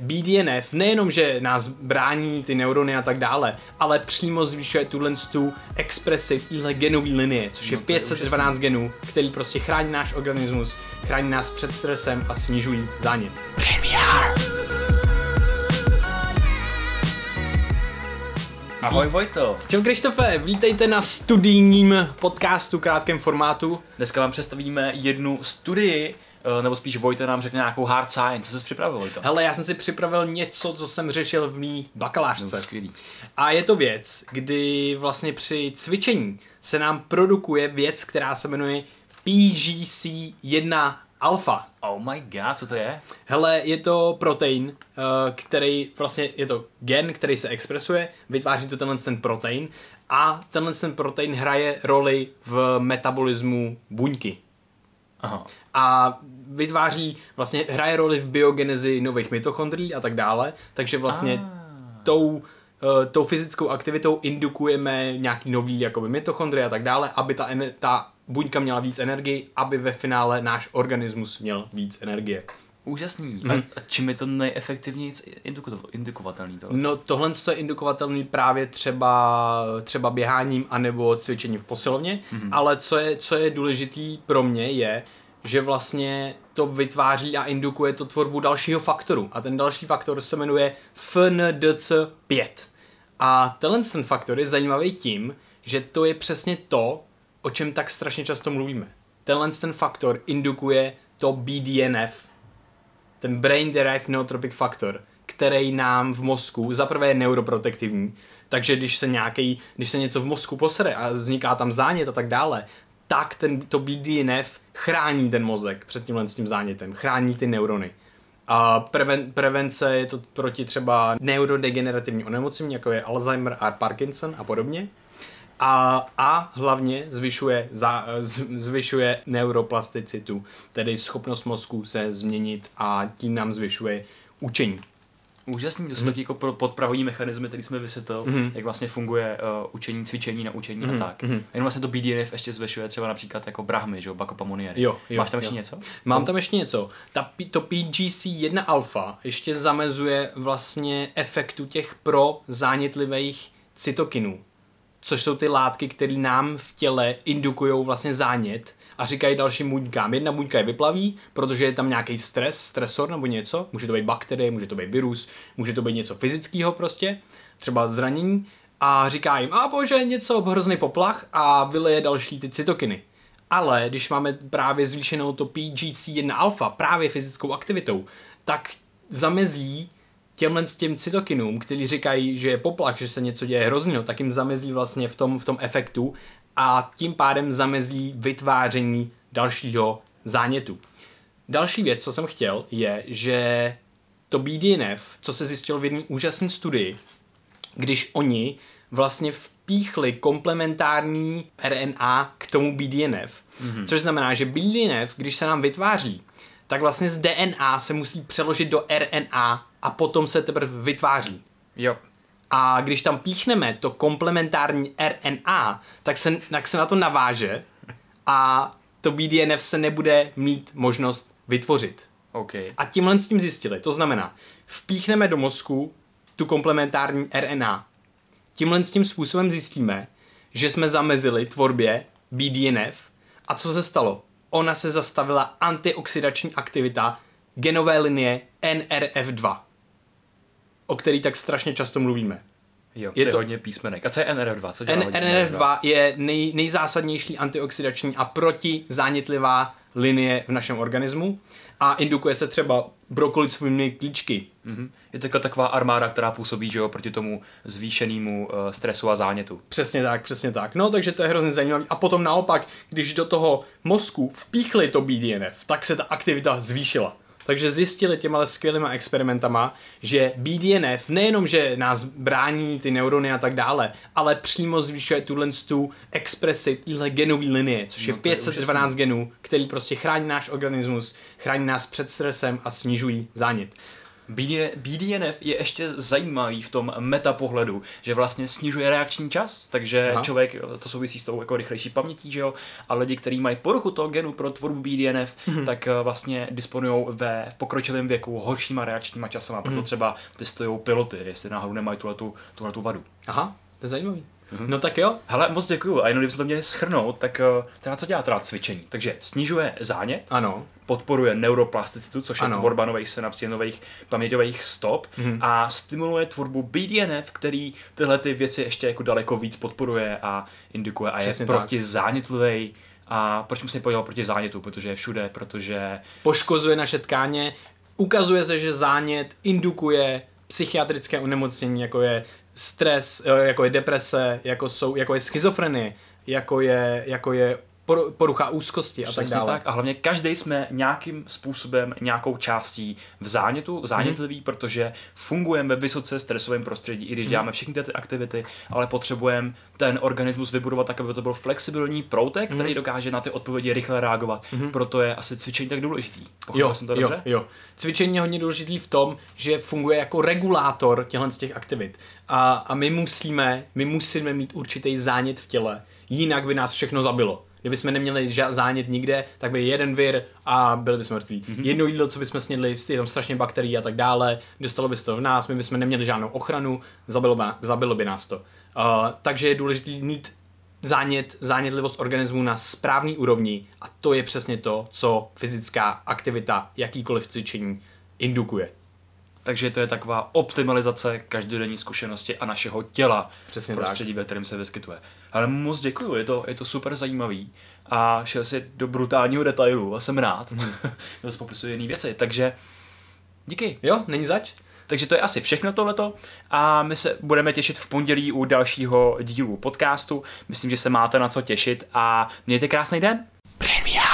BDNF nejenom, že nás brání ty neurony a tak dále, ale přímo zvyšuje tuhle tu expresi téhle genové linie, což je No, to je 512 genů, který prostě chrání náš organismus, chrání nás před stresem a snižují zánět. VR. Ahoj Vojto. Čau Krištofe, vítejte na studijním podcastu krátkém formátu. Dneska vám představíme jednu studii, nebo spíš Vojto nám řekne nějakou hard science. Co jsi připravil, Vojto? Hele, já jsem si připravil něco, co jsem řešil v mý bakalářce. No, skvělý. A je to věc, kdy vlastně při cvičení se nám produkuje věc, která se jmenuje PGC1 alfa. Oh my god, co to je? Hele, je to protein, eh, který vlastně je to gen, který se expresuje, vytváří to tenhle ten protein a tenhle ten protein hraje roli v metabolismu buňky. Aha. A vytváří, vlastně hraje roli v biogenezi nových mitochondrií a tak dále, takže vlastně tou, eh, tou fyzickou aktivitou indukujeme nějaký nový jakoby mitochondrie a tak dále, aby ta, ta buňka měla víc energii, aby ve finále náš organismus měl víc energie. Úžasný. Mhm. A, a čím je to nejefektivněji induko- indukovatelný tohle? No tohle je indukovatelný právě třeba, třeba běháním anebo cvičením v posilovně, mm-hmm. ale co je, co je důležitý pro mě je, že vlastně to vytváří a indukuje to tvorbu dalšího faktoru. A ten další faktor se jmenuje FNDC5. A tenhle ten faktor je zajímavý tím, že to je přesně to, o čem tak strašně často mluvíme. Tenhle ten faktor indukuje to BDNF, ten Brain Derived Neurotrophic Factor, který nám v mozku zaprvé je neuroprotektivní, takže když se nějaký, když se něco v mozku posere a vzniká tam zánět a tak dále, tak ten, to BDNF chrání ten mozek před tímhle s tím zánětem, chrání ty neurony. A preven, prevence je to proti třeba neurodegenerativní onemocnění, jako je Alzheimer a Parkinson a podobně. A, a hlavně zvyšuje, za, zvyšuje neuroplasticitu, tedy schopnost mozku se změnit a tím nám zvyšuje učení. Úžasný, to jsou Mhm. taky jako pro- podprahový mechanismy, který jsme vysvětlil, jak vlastně funguje uh, učení, cvičení, naučení Mhm. a tak. Jenom vlastně to BDNF ještě zvyšuje třeba například jako brahmy, že jo. Jo, jo, Máš tam ještě jo. něco? Mám tam ještě něco. Ta, to PGC1 alfa ještě zamezuje vlastně efektu těch pro zánětlivých cytokinů, což jsou ty látky, které nám v těle indukují vlastně zánět a říkají dalším buňkám. Jedna buňka je vyplaví, protože je tam nějaký stres, stresor nebo něco, může to být bakterie, může to být virus, může to být něco fyzického prostě, třeba zranění, a říká jim, a bože, něco, hrozný poplach a vyleje další ty cytokiny. Ale když máme právě zvýšenou to PGC1 alfa, právě fyzickou aktivitou, tak zamezí těmhle s těm cytokinům, kteří říkají, že je poplach, že se něco děje hroznýho, tak jim zamezí vlastně v tom, v tom efektu a tím pádem zamezí vytváření dalšího zánětu. Další věc, co jsem chtěl, je, že to BDNF, co se zjistilo v jedné úžasné studii, když oni vlastně vpíchli komplementární RNA k tomu BDNF. Mm-hmm. Což znamená, že BDNF, když se nám vytváří, tak vlastně z DNA se musí přeložit do RNA a potom se teprve vytváří. Jo. A když tam píchneme to komplementární RNA, tak se, tak se na to naváže a to BDNF se nebude mít možnost vytvořit. OK. A tímhle s tím zjistili. To znamená, vpíchneme do mozku tu komplementární RNA. Tímhle s tím způsobem zjistíme, že jsme zamezili tvorbě BDNF. A co se stalo? Ona se zastavila antioxidační aktivita genové linie NRF2, o který tak strašně často mluvíme. Jo, Je to hodně písmenek. A co je NRF2? Co dělá N- hodně NRF2 je nej, nejzásadnější antioxidační a protizánětlivá linie v našem organismu a indukuje se třeba brokolicovými klíčky. Mhm. Je to taková armáda, která působí že jo, proti tomu zvýšenému uh, stresu a zánětu. Přesně tak, přesně tak. No, takže to je hrozně zajímavé. A potom naopak, když do toho mozku vpíchli to BDNF, tak se ta aktivita zvýšila. Takže zjistili těma skvělýma experimentama, že BDNF nejenom, že nás brání ty neurony a tak dále, ale přímo zvyšuje tuhle tu expresi téhle genové linie, což je No, je 512 genů, který prostě chrání náš organismus, chrání nás před stresem a snižují zánět. BD, BDNF je ještě zajímavý v tom meta pohledu, že vlastně snižuje reakční čas, takže Aha. člověk, to souvisí s tou jako rychlejší pamětí, že jo, a lidi, kteří mají poruchu toho genu pro tvorbu BDNF, mm-hmm. tak eh, vlastně disponují ve pokročilém věku horšíma reakčníma časama, proto mm-hmm. třeba testují piloty, jestli náhodou nemají tuhletu, tuhletu vadu. Aha, to je zajímavý. Mm-hmm. No tak jo. Hele, moc děkuju. A jenom kdybychom to měli schrnout, tak eh, teda co dělá teda cvičení? Takže snižuje zánět, ano. Podporuje neuroplasticitu, což ano. je tvorba nových synapsí, nových paměťových stop mm-hmm. a stimuluje tvorbu BDNF, který tyhle ty věci ještě jako daleko víc podporuje a indukuje a Přesně je proti zánětlivý. A proč musím podělat proti zánětu? Protože je všude, protože... Poškozuje naše tkáně, ukazuje se, že zánět indukuje psychiatrické onemocnění, jako je stres, eh, jako je deprese, jako, jsou, jako je schizofrenie, jako je, jako je porucha úzkosti a Přesně tak dále. Tak. A hlavně každý jsme nějakým způsobem, nějakou částí v zánětu, zánětlivý, mm. protože fungujeme ve vysoce stresovém prostředí, i když mm. děláme všechny ty aktivity, ale potřebujeme ten organismus vybudovat tak, aby to byl flexibilní proutek, mm. který dokáže na ty odpovědi rychle reagovat. Mm. Proto je asi cvičení tak důležitý. jo, jsem to jo, dobře? jo. Cvičení je hodně důležitý v tom, že funguje jako regulátor těchto z těch aktivit. A, a my musíme, my musíme mít určitý zánět v těle, jinak by nás všechno zabilo. Kdyby jsme neměli zánět nikde, tak by jeden vir a byli bychom mrtví. Mm-hmm. Jedno jídlo, co bychom snědli, je tam strašně bakterií a tak dále, dostalo by se to v nás, my bychom neměli žádnou ochranu, zabilo by, zabilo by nás to. Uh, takže je důležité mít zánět, zánětlivost organismu na správný úrovni a to je přesně to, co fyzická aktivita, jakýkoliv cvičení indukuje. Takže to je taková optimalizace každodenní zkušenosti a našeho těla Přesně v prostředí, tak. ve kterém se vyskytuje. Ale moc děkuji, je to, je to super zajímavý a šel si do brutálního detailu a jsem rád. Mm. to popisuje jiné věci, takže díky. Jo, není zač. Takže to je asi všechno tohleto a my se budeme těšit v pondělí u dalšího dílu podcastu. Myslím, že se máte na co těšit a mějte krásný den. Premiér.